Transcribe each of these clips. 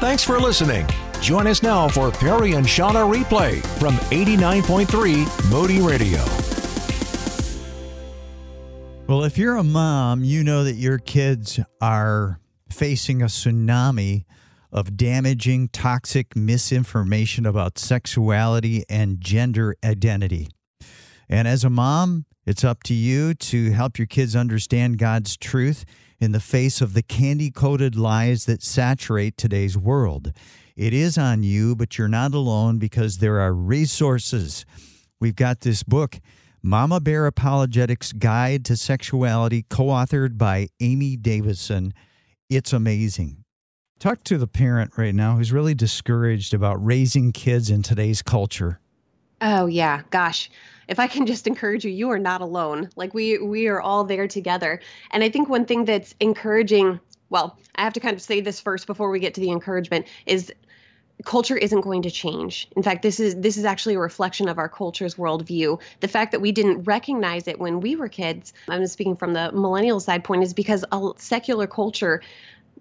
Thanks for listening. Join us now for Perry and Shauna replay from 89.3 Moody Radio. Well, if you're a mom, you know that your kids are facing a tsunami of damaging, toxic misinformation about sexuality and gender identity. And as a mom, it's up to you to help your kids understand God's truth in the face of the candy coated lies that saturate today's world. It is on you, but you're not alone because there are resources. We've got this book Mama Bear Apologetics Guide to Sexuality, co authored by Amy Davison. It's amazing. Talk to the parent right now who's really discouraged about raising kids in today's culture. Oh, yeah. Gosh. If I can just encourage you, you are not alone. Like we we are all there together. And I think one thing that's encouraging, well, I have to kind of say this first before we get to the encouragement is culture isn't going to change. In fact, this is this is actually a reflection of our culture's worldview. The fact that we didn't recognize it when we were kids, I'm speaking from the millennial side point, is because a secular culture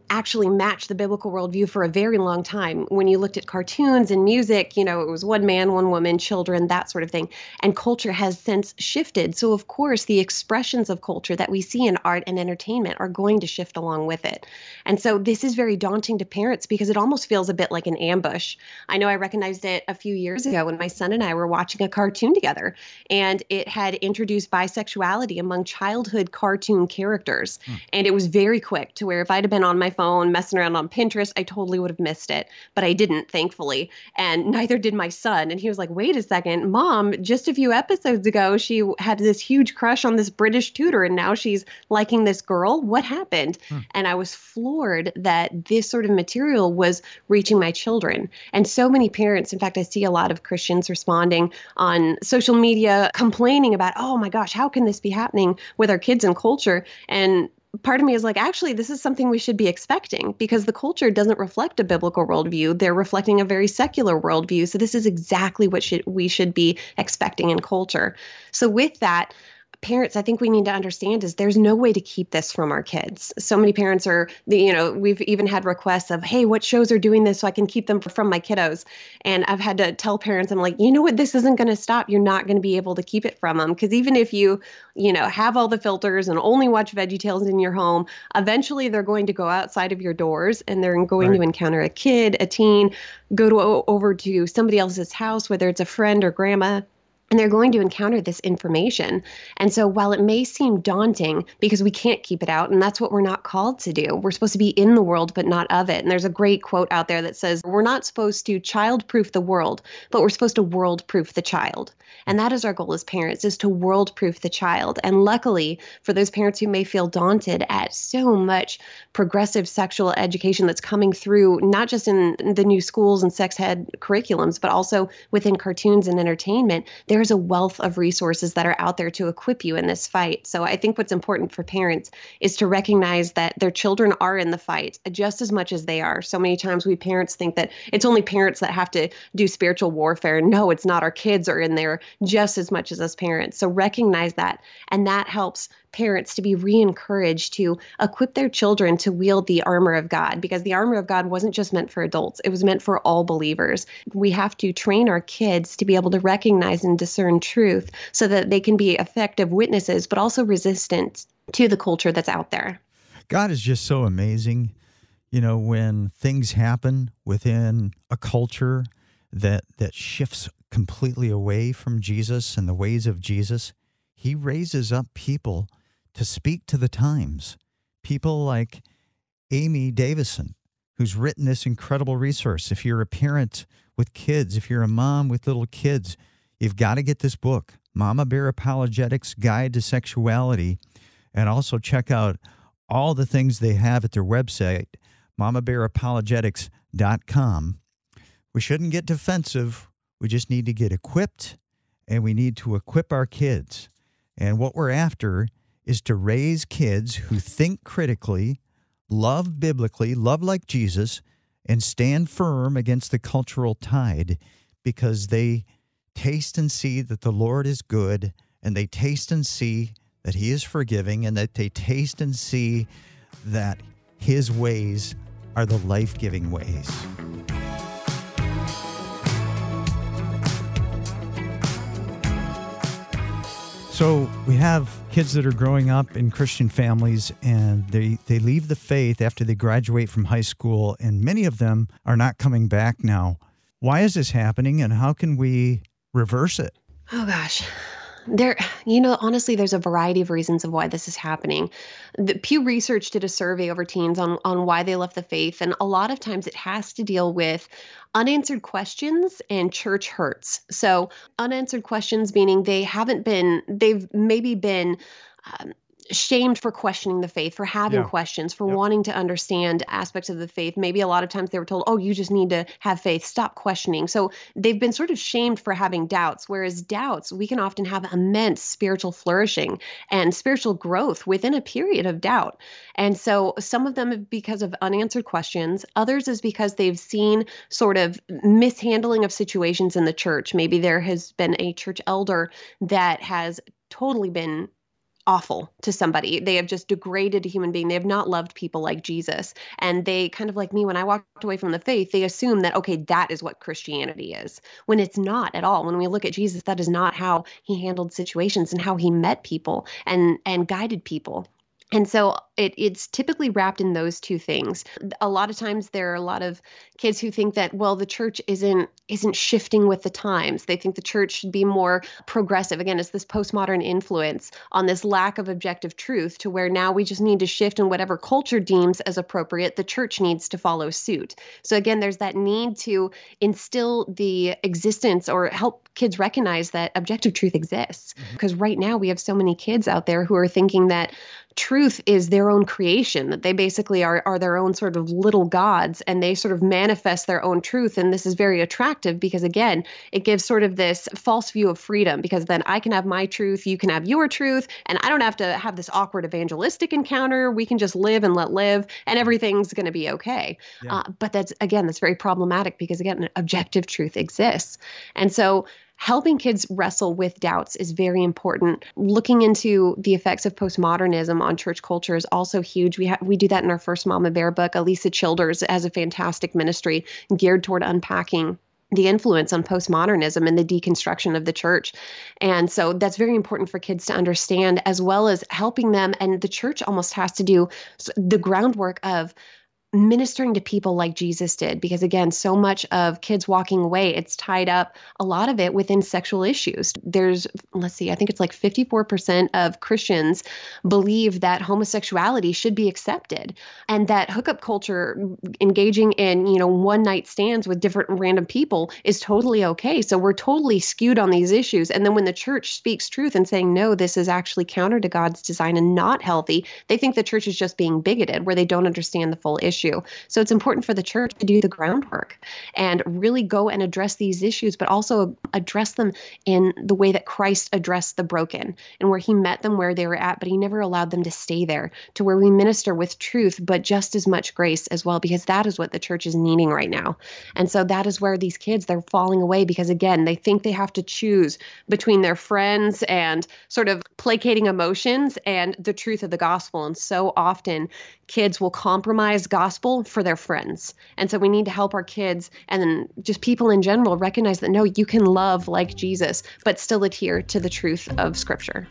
actually matched the biblical worldview for a very long time. When you looked at cartoons and music, you know, it was one man, one woman, children, that sort of thing. And culture has since shifted. So, of course, the expressions of culture that we see in art and entertainment are going to shift along with it. And so, this is very daunting to parents because it almost feels a bit like an ambush. I know I recognized it a few years ago when my son and I were watching a cartoon together, and it had introduced bisexuality among childhood cartoon characters. Hmm. And it was very quick to where if I'd have been on my phone messing around on Pinterest, I totally would have missed it. But I didn't, thankfully. And neither did my son. And he was like, wait a second, mom, just a few episodes ago, she had this huge crush on this British tutor and now she's liking this girl. What happened? Hmm. And I was floored that this sort of material was reaching my children. And so many parents, in fact, I see a lot of Christians responding on social media complaining about, oh my gosh, how can this be happening with our kids and culture? And part of me is like, actually, this is something we should be expecting because the culture doesn't reflect a biblical worldview. They're reflecting a very secular worldview. So this is exactly what should, we should be expecting in culture. So with that, parents i think we need to understand is there's no way to keep this from our kids. So many parents are you know we've even had requests of hey what shows are doing this so i can keep them from my kiddos? And i've had to tell parents i'm like you know what? This isn't going to stop. You're not going to be able to keep it from them because even if you you know have all the filters and only watch veggietales in your home eventually they're going to go outside of your doors and they're going right. to encounter a kid a teen go to over to somebody else's house whether it's a friend or grandma and they're going to encounter this information. And so while it may seem daunting because we can't keep it out, and that's what we're not called to do, we're supposed to be in the world, but not of it. And there's a great quote out there that says, We're not supposed to child proof the world, but we're supposed to world proof the child. And that is our goal as parents is to world proof the child. And luckily for those parents who may feel daunted at so much progressive sexual education that's coming through, not just in the new schools and sex ed curriculums, but also within cartoons and entertainment, there's a wealth of resources that are out there to equip you in this fight. So I think what's important for parents is to recognize that their children are in the fight just as much as they are. So many times we parents think that it's only parents that have to do spiritual warfare. No, it's not. Our kids are in there just as much as us parents. So recognize that. And that helps parents to be re encouraged to equip their children to wield the armor of God because the armor of God wasn't just meant for adults, it was meant for all believers. We have to train our kids to be able to recognize and discern truth so that they can be effective witnesses, but also resistant to the culture that's out there. God is just so amazing. You know, when things happen within a culture that that shifts completely away from Jesus and the ways of Jesus, he raises up people to speak to the times. People like Amy Davison, who's written this incredible resource. If you're a parent with kids, if you're a mom with little kids, you've got to get this book, Mama Bear Apologetics Guide to Sexuality, and also check out all the things they have at their website, mamabearapologetics.com. We shouldn't get defensive we just need to get equipped and we need to equip our kids. And what we're after is to raise kids who think critically, love biblically, love like Jesus, and stand firm against the cultural tide because they taste and see that the Lord is good and they taste and see that He is forgiving and that they taste and see that His ways are the life giving ways. So we have kids that are growing up in Christian families and they, they leave the faith after they graduate from high school, and many of them are not coming back now. Why is this happening and how can we reverse it? Oh gosh. There, you know, honestly, there's a variety of reasons of why this is happening. The Pew Research did a survey over teens on on why they left the faith, and a lot of times it has to deal with unanswered questions and church hurts. So, unanswered questions meaning they haven't been, they've maybe been. Um, shamed for questioning the faith, for having yeah. questions, for yep. wanting to understand aspects of the faith. Maybe a lot of times they were told, oh, you just need to have faith, stop questioning. So they've been sort of shamed for having doubts, whereas doubts, we can often have immense spiritual flourishing and spiritual growth within a period of doubt. And so some of them because of unanswered questions, others is because they've seen sort of mishandling of situations in the church. Maybe there has been a church elder that has totally been awful to somebody. They have just degraded a human being. They have not loved people like Jesus. And they kind of like me, when I walked away from the faith, they assume that, okay, that is what Christianity is, when it's not at all. When we look at Jesus, that is not how he handled situations and how he met people and, and guided people. And so it, it's typically wrapped in those two things. A lot of times there are a lot of kids who think that well the church isn't isn't shifting with the times. They think the church should be more progressive. Again, it's this postmodern influence on this lack of objective truth to where now we just need to shift in whatever culture deems as appropriate. The church needs to follow suit. So again, there's that need to instill the existence or help kids recognize that objective truth exists. Because mm-hmm. right now we have so many kids out there who are thinking that truth is their own creation, that they basically are, are their own sort of little gods and they sort of manifest their own truth. And this is very attractive because, again, it gives sort of this false view of freedom because then I can have my truth, you can have your truth, and I don't have to have this awkward evangelistic encounter. We can just live and let live and everything's going to be okay. Yeah. Uh, but that's, again, that's very problematic because, again, objective truth exists. And so, helping kids wrestle with doubts is very important. Looking into the effects of postmodernism on church culture is also huge. We ha- we do that in our first Mama Bear book. Alisa Childers has a fantastic ministry geared toward unpacking the influence on postmodernism and the deconstruction of the church. And so that's very important for kids to understand, as well as helping them. And the church almost has to do the groundwork of ministering to people like Jesus did because again so much of kids walking away it's tied up a lot of it within sexual issues. There's let's see I think it's like 54% of Christians believe that homosexuality should be accepted and that hookup culture engaging in you know one night stands with different random people is totally okay. So we're totally skewed on these issues. And then when the church speaks truth and saying no this is actually counter to God's design and not healthy they think the church is just being bigoted where they don't understand the full issue issue. So it's important for the church to do the groundwork and really go and address these issues, but also address them in the way that Christ addressed the broken and where he met them where they were at, but he never allowed them to stay there, to where we minister with truth, but just as much grace as well, because that is what the church is needing right now. And so that is where these kids, they're falling away because, again, they think they have to choose between their friends and sort of placating emotions and the truth of the gospel. And so often kids will compromise gospel for their friends. And so we need to help our kids and just people in general recognize that no, you can love like Jesus, but still adhere to the truth of Scripture.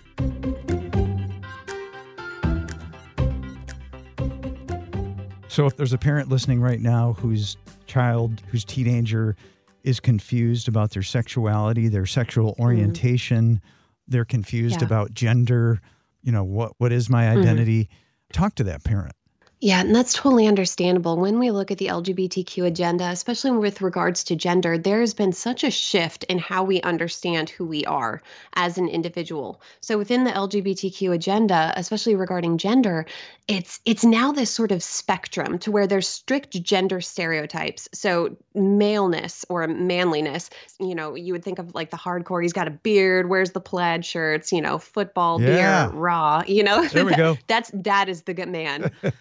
So if there's a parent listening right now whose child, whose teenager is confused about their sexuality, their sexual mm-hmm. orientation, mm-hmm. they're confused yeah. about gender, you know, what what is my mm-hmm. identity? Mm-hmm. Talk to that parent. Yeah, and that's totally understandable. When we look at the LGBTQ agenda, especially with regards to gender, there has been such a shift in how we understand who we are as an individual. So within the LGBTQ agenda, especially regarding gender, it's it's now this sort of spectrum to where there's strict gender stereotypes. So maleness or manliness, you know, you would think of like the hardcore, he's got a beard, wears the plaid shirts, you know, football, yeah. beer, raw, you know. There we go. That's that is the good man.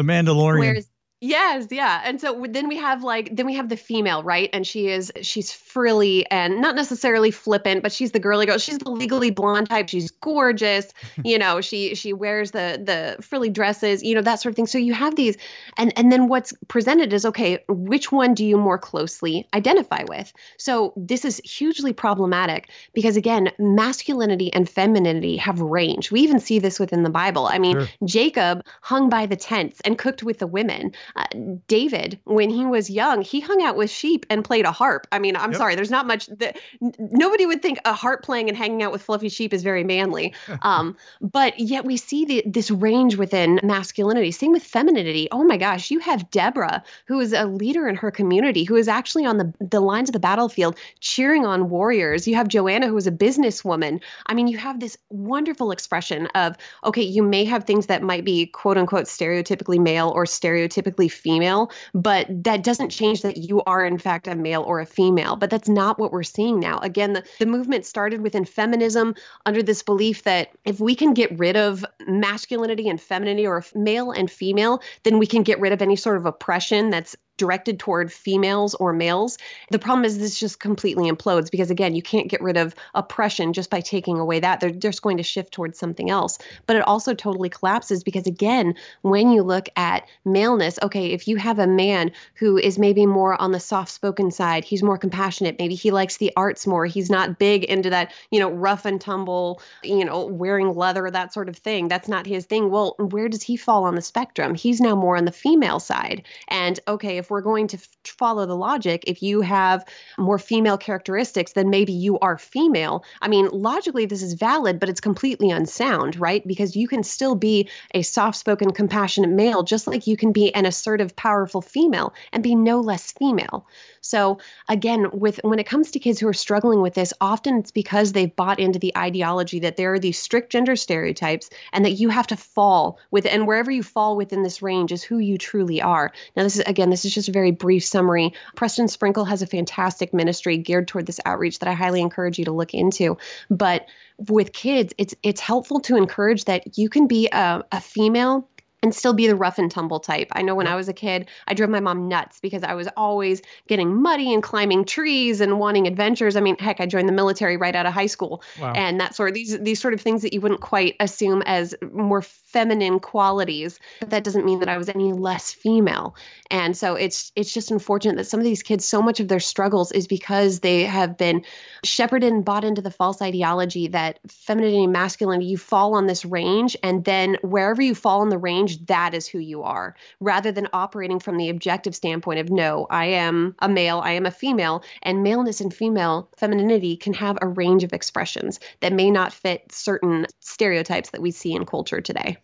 The Mandalorian. Whereas, Yes, yeah. And so then we have like then we have the female, right? And she is she's frilly and not necessarily flippant, but she's the girly girl. She's the legally blonde type. She's gorgeous. you know, she she wears the the frilly dresses, you know, that sort of thing. So you have these and and then what's presented is okay, which one do you more closely identify with? So this is hugely problematic because again, masculinity and femininity have range. We even see this within the Bible. I mean, sure. Jacob hung by the tents and cooked with the women. Uh, David, when he was young, he hung out with sheep and played a harp. I mean, I'm yep. sorry, there's not much that n- nobody would think a harp playing and hanging out with fluffy sheep is very manly. um, but yet we see the, this range within masculinity. Same with femininity. Oh my gosh, you have Deborah, who is a leader in her community, who is actually on the, the lines of the battlefield cheering on warriors. You have Joanna, who is a businesswoman. I mean, you have this wonderful expression of, okay, you may have things that might be quote unquote stereotypically male or stereotypically female, but that doesn't change that you are, in fact, a male or a female. But that's not what we're seeing now. Again, the, the movement started within feminism under this belief that if we can get rid of masculinity and femininity or male and female, then we can get rid of any sort of oppression that's directed toward females or males. The problem is this just completely implodes because again, you can't get rid of oppression just by taking away that. They're just going to shift towards something else. But it also totally collapses because again, when you look at maleness, okay, if you have a man who is maybe more on the soft-spoken side, he's more compassionate, maybe he likes the arts more, he's not big into that, you know, rough and tumble, you know, wearing leather, that sort of thing. That's not his thing. Well, where does he fall on the spectrum? He's now more on the female side. And okay, if we're going to f- follow the logic, if you have more female characteristics, then maybe you are female. I mean, logically, this is valid, but it's completely unsound, right? Because you can still be a soft spoken, compassionate male, just like you can be an assertive, powerful female and be no less female. So again, with when it comes to kids who are struggling with this, often it's because they've bought into the ideology that there are these strict gender stereotypes and that you have to fall with and wherever you fall within this range is who you truly are. Now this is again, this is just a very brief summary. Preston Sprinkle has a fantastic ministry geared toward this outreach that I highly encourage you to look into. But with kids, it's it's helpful to encourage that you can be a, a female and still be the rough and tumble type. I know when I was a kid, I drove my mom nuts because I was always getting muddy and climbing trees and wanting adventures. I mean, heck, I joined the military right out of high school, wow. and that sort of these these sort of things that you wouldn't quite assume as more feminine qualities. But that doesn't mean that I was any less female. And so it's it's just unfortunate that some of these kids, so much of their struggles is because they have been shepherded and bought into the false ideology that femininity and masculinity, you fall on this range, and then wherever you fall in the range that is who you are, rather than operating from the objective standpoint of no, I am a male, I am a female, and maleness and female femininity can have a range of expressions that may not fit certain stereotypes that we see in culture today.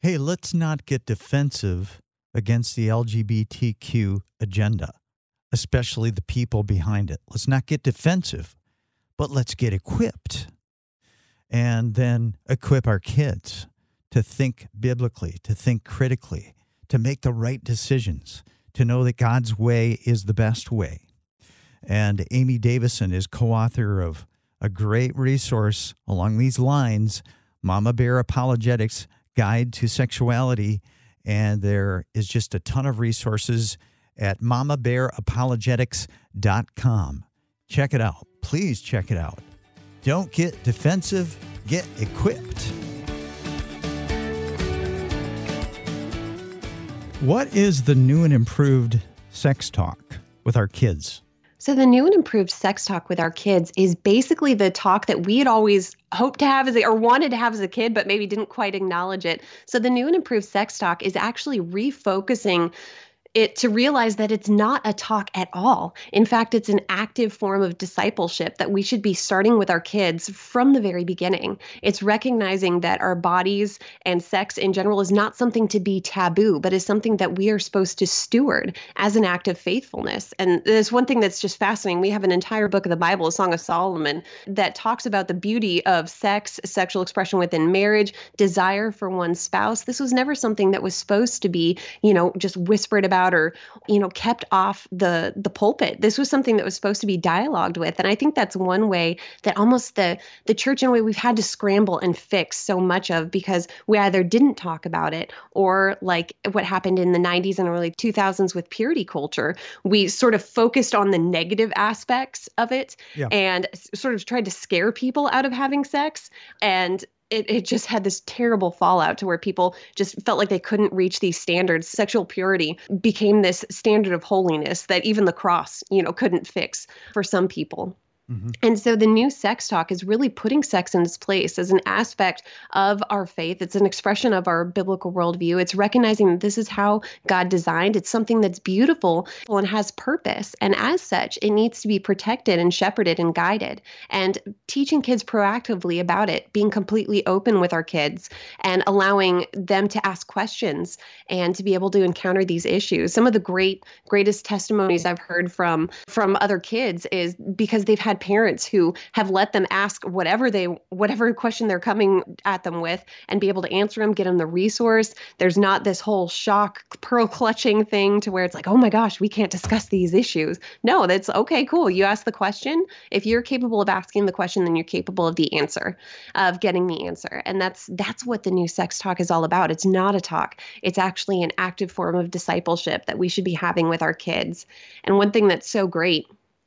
Hey, let's not get defensive against the LGBTQ agenda, especially the people behind it. Let's not get defensive, but let's get equipped and then equip our kids to think biblically, to think critically, to make the right decisions, to know that God's way is the best way. And Amy Davison is co author of a great resource along these lines Mama Bear Apologetics Guide to Sexuality. And there is just a ton of resources at mamabearapologetics.com. Check it out. Please check it out. Don't get defensive, get equipped. What is the new and improved sex talk with our kids? So, the new and improved sex talk with our kids is basically the talk that we had always hoped to have as a, or wanted to have as a kid, but maybe didn't quite acknowledge it. So, the new and improved sex talk is actually refocusing it to realize that it's not a talk at all. In fact, it's an active form of discipleship that we should be starting with our kids from the very beginning. It's recognizing that our bodies and sex in general is not something to be taboo, but is something that we are supposed to steward as an act of faithfulness. And there's one thing that's just fascinating. We have an entire book of the Bible, a Song of Solomon, that talks about the beauty of sex, sexual expression within marriage, desire for one's spouse. This was never something that was supposed to be, you know, just whispered about or you know kept off the the pulpit. This was something that was supposed to be dialogued with. And i think that's one way that almost the the church in a way we've had to scramble and fix so much of because we either didn't talk about it or like what happened in the 90s and early 2000s with purity culture we sort of focused on the negative aspects of it yeah. and sort of tried to scare people out of having sex. And it, it just had this terrible fallout to where people just felt like they couldn't reach these standards. Sexual purity became this standard of holiness that even the cross, you know, couldn't fix for some people. Mm-hmm. And so the new sex talk is really putting sex in its place as an aspect of our faith. It's an expression of our biblical worldview. It's recognizing that this is how God designed. It's something that's beautiful and has purpose. And as such, it needs to be protected and shepherded and guided. And teaching kids proactively about it, being completely open with our kids and allowing them to ask questions and to be able to encounter these issues. Some of the great, greatest testimonies I've heard from from other kids is because they've had parents who have let them ask whatever they whatever question they're coming at them with and be able to answer them, get them the resource. There's not this whole shock pearl clutching thing to where it's like, "Oh my gosh, we can't discuss these issues." No, that's okay, cool. You ask the question. If you're capable of asking the question, then you're capable of the answer, of getting the answer. And that's that's what the new sex talk is all about. It's not a talk. It's actually an active form of discipleship that we should be having with our kids. And one thing that's so great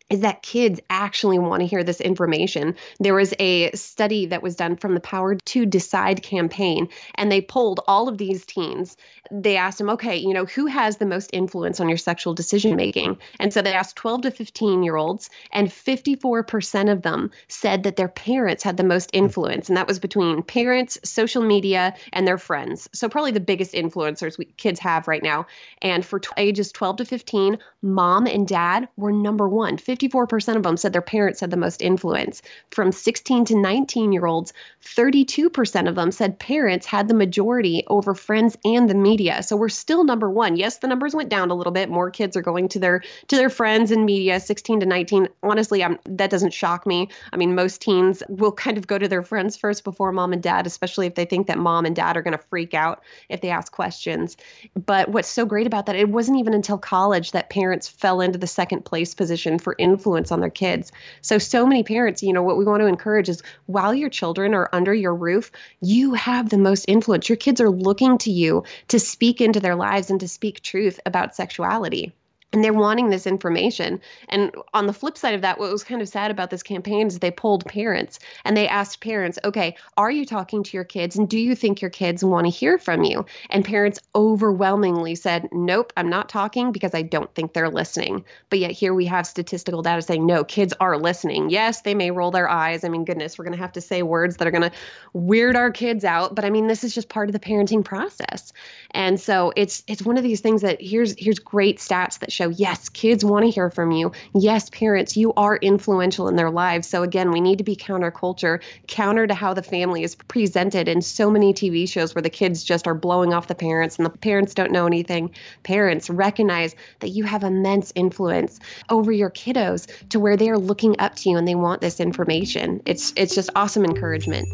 is that kids actually want to hear this information. There was a study that was done from the Power to Decide campaign, and they polled all of these teens. They asked them, okay, you know, who has the most influence on your sexual decision making? And so they asked 12 to 15 year olds, and 54% of them said that their parents had the most influence. And that was between parents, social media, and their friends. So probably the biggest influencers we, kids have right now. And for t- ages 12 to 15, mom and dad were number one. 54% of them said their parents had the most influence. From 16 to 19 year olds, 32% of them said parents had the majority over friends and the media. So we're still number 1. Yes, the numbers went down a little bit. More kids are going to their to their friends and media 16 to 19. Honestly, I'm, that doesn't shock me. I mean, most teens will kind of go to their friends first before mom and dad, especially if they think that mom and dad are going to freak out if they ask questions. But what's so great about that, it wasn't even until college that parents fell into the second place position for influence on their kids. So, so many parents, you know, what we want to encourage is while your children are under your roof, you have the most influence. Your kids are looking to you to speak into their lives and to speak truth about sexuality and they're wanting this information. And on the flip side of that, what was kind of sad about this campaign is they polled parents and they asked parents, okay, are you talking to your kids and do you think your kids want to hear from you? And parents overwhelmingly said, nope, I'm not talking because I don't think they're listening. But yet here we have statistical data saying, no, kids are listening. Yes, they may roll their eyes. I mean, goodness, we're going to have to say words that are going to weird our kids out. But I mean, this is just part of the parenting process. And so it's it's one of these things that here's here's great stats that show show yes, kids want to hear from you. Yes, parents, you are influential in their lives. So again, we need to be counterculture, counter to how the family is presented in so many TV shows where the kids just are blowing off the parents and the parents don't know anything. Parents recognize that you have immense influence over your kiddos to where they are looking up to you and they want this information. It's it's just awesome encouragement.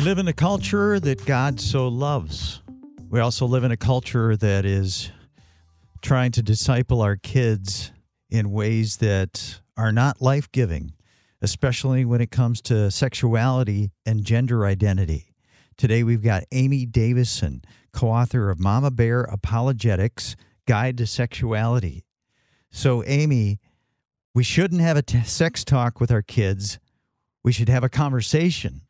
We live in a culture that God so loves. We also live in a culture that is trying to disciple our kids in ways that are not life giving, especially when it comes to sexuality and gender identity. Today, we've got Amy Davison, co author of Mama Bear Apologetics Guide to Sexuality. So, Amy, we shouldn't have a t- sex talk with our kids. We should have a conversation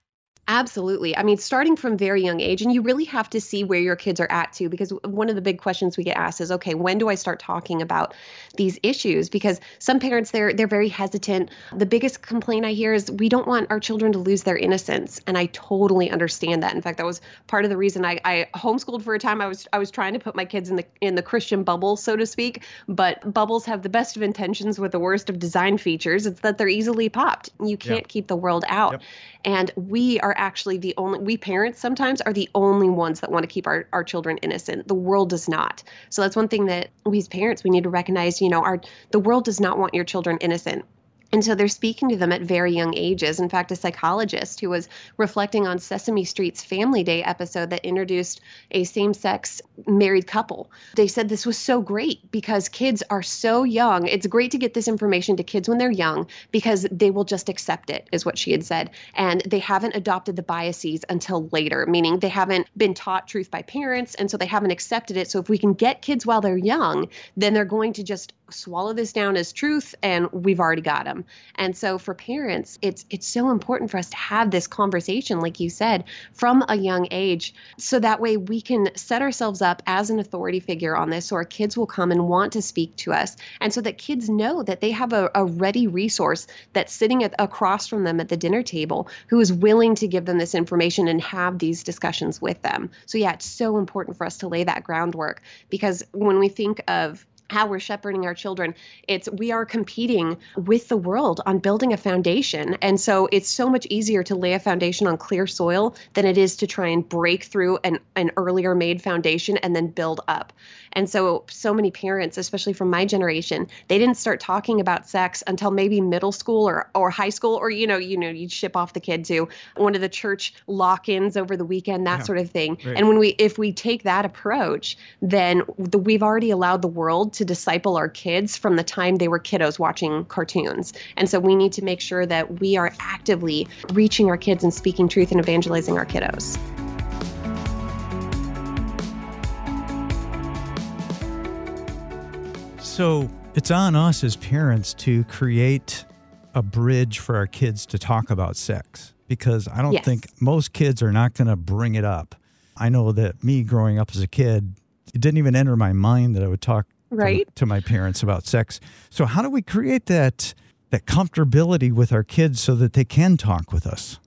Absolutely. I mean, starting from very young age, and you really have to see where your kids are at too, because one of the big questions we get asked is, okay, when do I start talking about these issues? Because some parents they're they're very hesitant. The biggest complaint I hear is we don't want our children to lose their innocence, and I totally understand that. In fact, that was part of the reason I, I homeschooled for a time. I was I was trying to put my kids in the in the Christian bubble, so to speak. But bubbles have the best of intentions with the worst of design features. It's that they're easily popped. You can't yep. keep the world out, yep. And we are actually the only we parents sometimes are the only ones that want to keep our, our children innocent. The world does not. So that's one thing that we as parents we need to recognize you know our the world does not want your children innocent And so they're speaking to them at very young ages. In fact, a psychologist who was reflecting on Sesame Street's Family Day episode that introduced a same sex married couple, they said this was so great because kids are so young. It's great to get this information to kids when they're young because they will just accept it, is what she had said. And they haven't adopted the biases until later, meaning they haven't been taught truth by parents. And so they haven't accepted it. So if we can get kids while they're young, then they're going to just swallow this down as truth and we've already got them and so for parents, it's it's so important for us to have this conversation like you said from a young age so that way we can set ourselves up as an authority figure on this so our kids will come and want to speak to us and so that kids know that they have a, a ready resource that's sitting at, across from them at the dinner table who is willing to give them this information and have these discussions with them. So yeah, it's so important for us to lay that groundwork because when we think of how we're shepherding our children it's we are competing with the world on building a foundation. And so it's so much easier to lay a foundation on clear soil than it is to try and break through an, an earlier made foundation and then build up. And so so many parents especially from my generation they didn't start talking about sex until maybe middle school or or high school or you know you know you'd ship off the kid to one of the church lock-ins over the weekend that yeah, sort of thing. Right. and when we if we take that approach then the, we've already allowed the world to disciple our kids from the time they were kiddos watching cartoons. And so we need to make sure that we are actively reaching our kids and speaking truth and evangelizing our kiddos. So it's on us as parents to create a bridge for our kids to talk about sex because I don't yes. think most kids are not going to bring it up. I know that me growing up as a kid, it didn't even enter my mind that I would talk right to, to my parents about sex. So how do we create that that comfortability with our kids so that they can talk with us?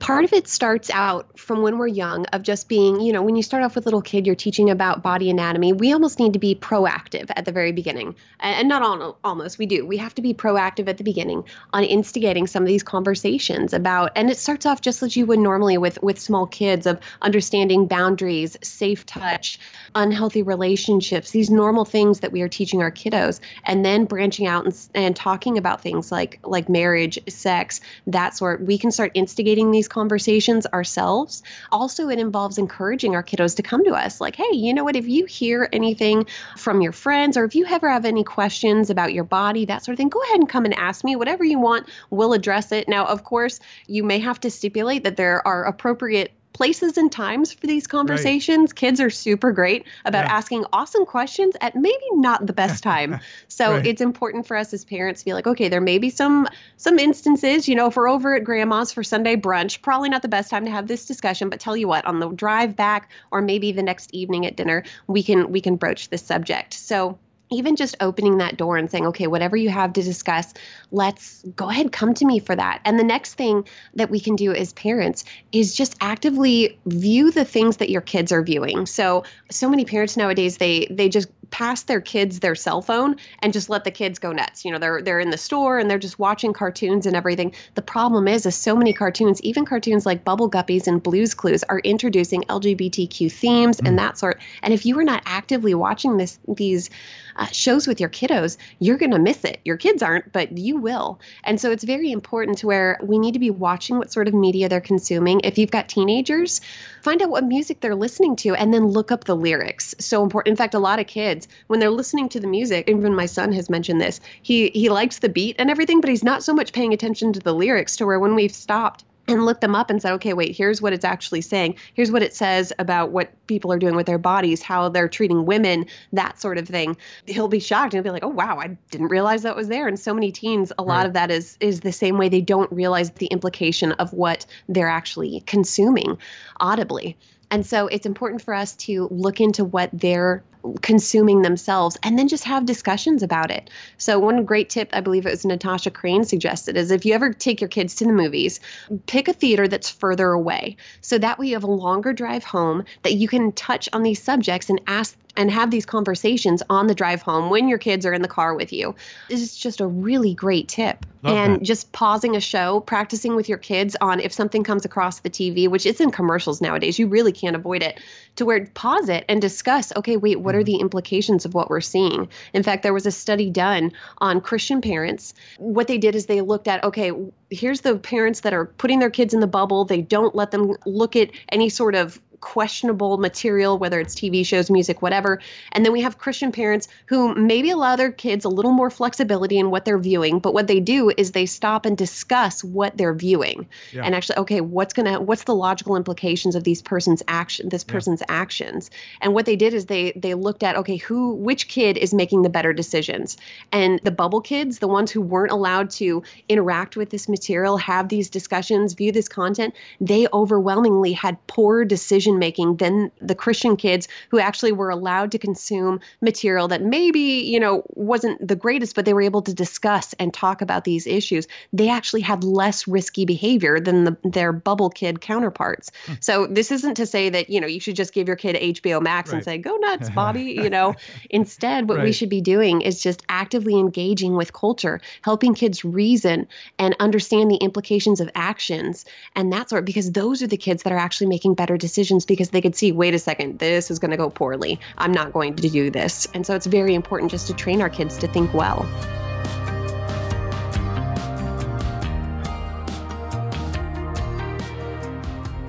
Part of it starts out from when we're young of just being you know when you start off with little kid you're teaching about body anatomy. We almost need to be proactive at the very beginning. And not all, almost we do. We have to be proactive at the beginning on instigating some of these conversations about and it starts off just as you would normally with with small kids of understanding boundaries safe touch unhealthy relationships these normal things that we are teaching our kiddos and then branching out and, and talking about things like like marriage sex that sort. We can start instigating these these conversations ourselves. Also, it involves encouraging our kiddos to come to us like, hey, you know what? If you hear anything from your friends or if you ever have any questions about your body, that sort of thing, go ahead and come and ask me. Whatever you want, we'll address it. Now, of course, you may have to stipulate that there are appropriate places and times for these conversations. Right. Kids are super great about yeah. asking awesome questions at maybe not the best time. So right. it's important for us as parents to be like, okay, there may be some some instances, you know, if we're over at grandma's for Sunday brunch, probably not the best time to have this discussion, but tell you what, on the drive back or maybe the next evening at dinner, we can we can broach this subject. So even just opening that door and saying, okay, whatever you have to discuss, let's go ahead, come to me for that. And the next thing that we can do as parents is just actively view the things that your kids are viewing. So, so many parents nowadays, they they just pass their kids their cell phone and just let the kids go nuts. You know, they're they're in the store and they're just watching cartoons and everything. The problem is, is so many cartoons, even cartoons like Bubble Guppies and Blue's Clues, are introducing LGBTQ themes mm. and that sort. And if you are not actively watching this these uh, shows with your kiddos, you're going to miss it. Your kids aren't, but you will. And so it's very important to where we need to be watching what sort of media they're consuming. If you've got teenagers, find out what music they're listening to and then look up the lyrics. So important. In fact, a lot of kids, when they're listening to the music, even my son has mentioned this, he, he likes the beat and everything, but he's not so much paying attention to the lyrics to where when we've stopped and looked them up and said, okay, wait, here's what it's actually saying. Here's what it says about what people are doing with their bodies, how they're treating women, that sort of thing. He'll be shocked and he'll be like, oh wow, I didn't realize that was there. And so many teens, a lot right. of that is is the same way they don't realize the implication of what they're actually consuming audibly. And so it's important for us to look into what they're consuming themselves and then just have discussions about it. So, one great tip, I believe it was Natasha Crain suggested, is if you ever take your kids to the movies, pick a theater that's further away. So that way you have a longer drive home that you can touch on these subjects and ask and have these conversations on the drive home when your kids are in the car with you. This is just a really great tip. Love and that. just pausing a show, practicing with your kids on if something comes across the TV, which is in commercials nowadays, you really can't avoid it, to where pause it and discuss, okay, wait, what are mm-hmm. the implications of what we're seeing? In fact, there was a study done on Christian parents. What they did is they looked at, okay, here's the parents that are putting their kids in the bubble. They don't let them look at any sort of questionable material, whether it's TV shows, music, whatever. And then we have Christian parents who maybe allow their kids a little more flexibility in what they're viewing, but what they do is they stop and discuss what they're viewing. Yeah. And actually, okay, what's gonna what's the logical implications of these person's action, this person's yeah. actions? And what they did is they they looked at okay, who which kid is making the better decisions. And the bubble kids, the ones who weren't allowed to interact with this material, have these discussions, view this content, they overwhelmingly had poor decision decision making than the Christian kids who actually were allowed to consume material that maybe, you know, wasn't the greatest, but they were able to discuss and talk about these issues. They actually had less risky behavior than the, their bubble kid counterparts. Hmm. So this isn't to say that, you know, you should just give your kid HBO Max right. and say, go nuts, Bobby. you know, instead, what right. we should be doing is just actively engaging with culture, helping kids reason and understand the implications of actions and that sort, because those are the kids that are actually making better decisions because they could see, wait a second, this is going to go poorly. I'm not going to do this. And so it's very important just to train our kids to think well.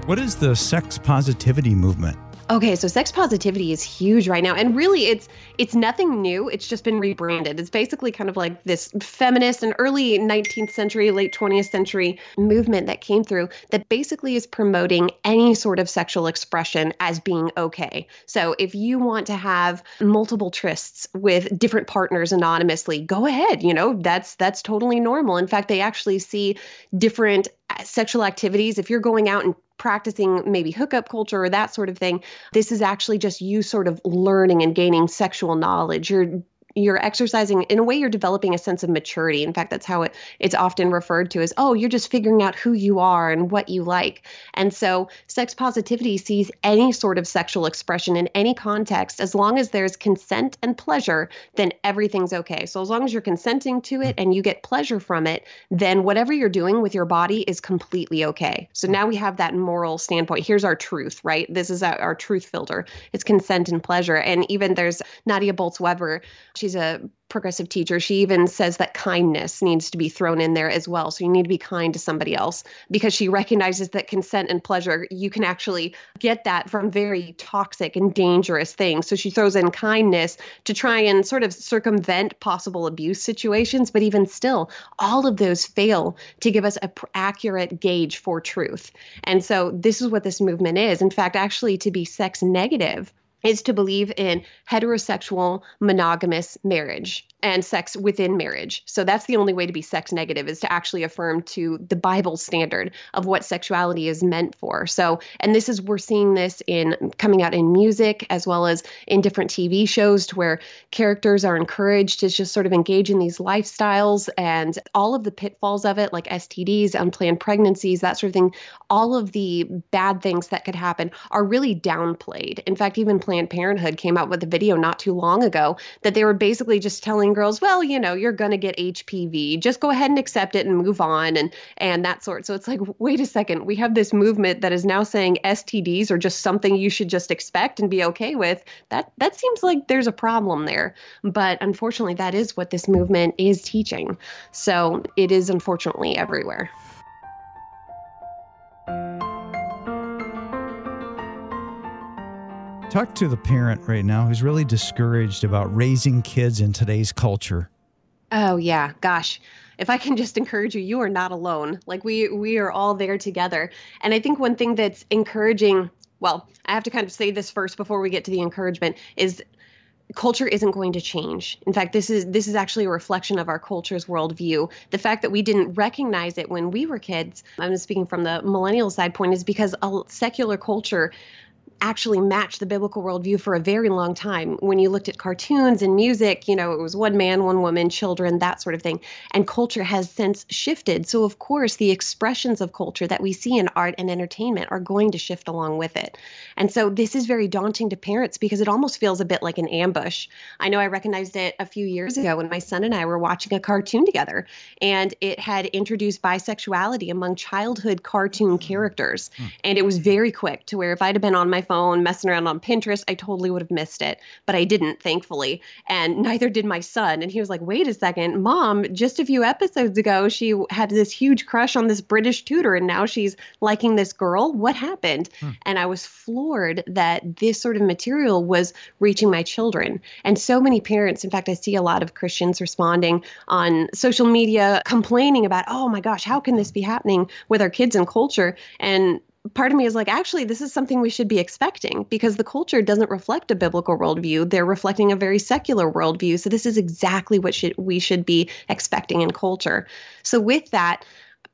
What is the sex positivity movement? Okay, so sex positivity is huge right now and really it's it's nothing new. It's just been rebranded. It's basically kind of like this feminist and early 19th century, late 20th century movement that came through that basically is promoting any sort of sexual expression as being okay. So if you want to have multiple trysts with different partners anonymously, go ahead, you know, that's that's totally normal. In fact, they actually see different uh, sexual activities if you're going out and practicing maybe hookup culture or that sort of thing. This is actually just you sort of learning and gaining sexual knowledge. You're you're exercising in a way you're developing a sense of maturity. In fact that's how it, it's often referred to as oh you're just figuring out who you are and what you like. And so sex positivity sees any sort of sexual expression in any context as long as there's consent and pleasure then everything's okay. So as long as you're consenting to it and you get pleasure from it then whatever you're doing with your body is completely okay. So now we have that moral standpoint. Here's our truth right? This is our, our truth filter. It's consent and pleasure. And even there's nadia bolz-weber. She she's a progressive teacher, she even says that kindness needs to be thrown in there as well. So you need to be kind to somebody else because she recognizes that consent and pleasure, you can actually get that from very toxic and dangerous things. So she throws in kindness to try and sort of circumvent possible abuse situations. But even still, all of those fail to give us a pr- accurate gauge for truth. And so this is what this movement is. In fact, actually, to be sex negative is to believe in heterosexual monogamous marriage and sex within marriage. So that's the only way to be sex negative is to actually affirm to the Bible standard of what sexuality is meant for. So, and this is we're seeing this in coming out in music as well as in different TV shows to where characters are encouraged to just sort of engage in these lifestyles and all of the pitfalls of it like STDs, unplanned pregnancies, that sort of thing, all of the bad things that could happen are really downplayed. In fact, even Planned Parenthood came out with a video not too long ago that they were basically just telling girls, well, you know, you're going to get HPV. Just go ahead and accept it and move on and and that sort. So it's like, wait a second, we have this movement that is now saying STDs are just something you should just expect and be okay with. That that seems like there's a problem there. But unfortunately, that is what this movement is teaching. So it is unfortunately everywhere. Talk to the parent right now who's really discouraged about raising kids in today's culture. Oh yeah, gosh. If I can just encourage you, you are not alone. Like we we are all there together. And I think one thing that's encouraging, well, I have to kind of say this first before we get to the encouragement is culture isn't going to change. In fact, this is this is actually a reflection of our culture's worldview. The fact that we didn't recognize it when we were kids, I'm speaking from the millennial side point, is because a secular culture actually match the biblical worldview for a very long time. When you looked at cartoons and music, you know, it was one man, one woman, children, that sort of thing. And culture has since shifted. So, of course, the expressions of culture that we see in art and entertainment are going to shift along with it. And so, this is very daunting to parents because it almost feels a bit like an ambush. I know I recognized it a few years ago when my son and I were watching a cartoon together, and it had introduced bisexuality among childhood cartoon characters. Hmm. And it was very quick to where if I'd have been on my phone messing around on Pinterest, I totally would have missed it. But I didn't, thankfully. And neither did my son. And he was like, wait a second, mom, just a few episodes ago, she had this huge crush on this British tutor, and now she's liking this girl. What happened? Hmm. And I was floored that this sort of material was reaching my children. And so many parents, in fact, I see a lot of Christians responding on social media complaining about, oh my gosh, how can this be happening with our kids and culture? And part of me is like, actually, this is something we should be expecting because the culture doesn't reflect a biblical worldview. They're reflecting a very secular worldview. So this is exactly what should, we should be expecting in culture. So with that,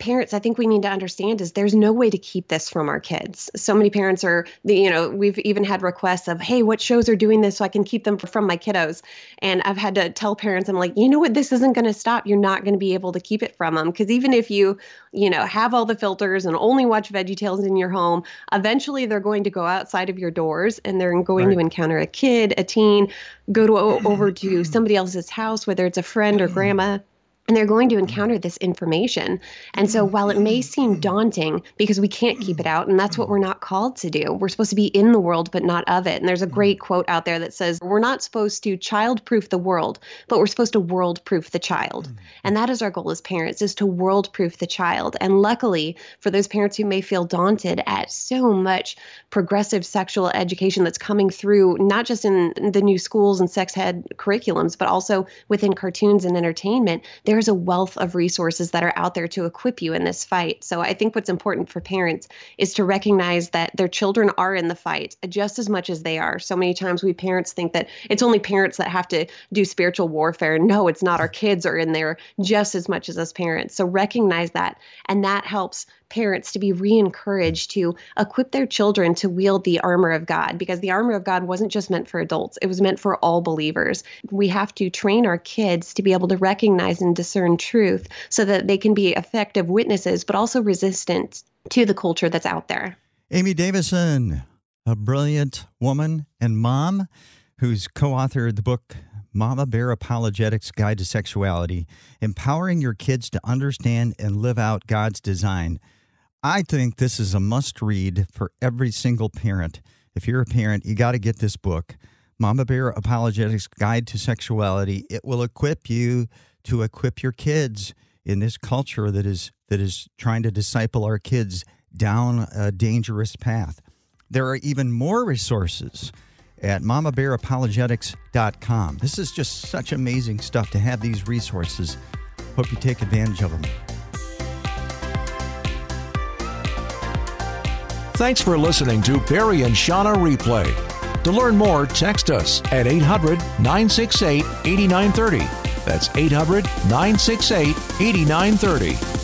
parents i think we need to understand is there's no way to keep this from our kids. So many parents are you know we've even had requests of hey what shows are doing this so i can keep them from my kiddos? And i've had to tell parents i'm like you know what? This isn't going to stop. You're not going to be able to keep it from them because even if you you know have all the filters and only watch veggie tales in your home eventually they're going to go outside of your doors and they're going right. to encounter a kid a teen go to over to somebody else's house whether it's a friend or grandma and they're going to encounter this information. And so while it may mm-hmm. seem daunting because we can't keep it out, and that's what we're not called to do, we're supposed to be in the world, but not of it. And there's a mm-hmm. great quote out there that says, We're not supposed to child proof the world, but we're supposed to world proof the child. Mm-hmm. And that is our goal as parents, is to world proof the child. And luckily, for those parents who may feel daunted at so much progressive sexual education that's coming through, not just in the new schools and sex ed curriculums, but also within cartoons and entertainment, there's a wealth of resources that are out there to equip you in this fight. So I think what's important for parents is to recognize that their children are in the fight just as much as they are. So many times we parents think that it's only parents that have to do spiritual warfare. No, it's not. Our kids are in there just as much as us parents. So recognize that. And that helps parents to be re encouraged to equip their children to wield the armor of God because the armor of God wasn't just meant for adults, it was meant for all believers. We have to train our kids to be able to recognize and discern truth so that they can be effective witnesses, but also resistant to the culture that's out there. Amy Davison, a brilliant woman and mom who's co authored the book Mama Bear Apologetics Guide to Sexuality, empowering your kids to understand and live out God's design. I think this is a must read for every single parent. If you're a parent, you got to get this book, Mama Bear Apologetics Guide to Sexuality. It will equip you to equip your kids in this culture that is that is trying to disciple our kids down a dangerous path. There are even more resources at mamabearapologetics.com. This is just such amazing stuff to have these resources. Hope you take advantage of them. Thanks for listening to Barry and Shauna Replay. To learn more, text us at 800 968 8930. That's 800 968 8930.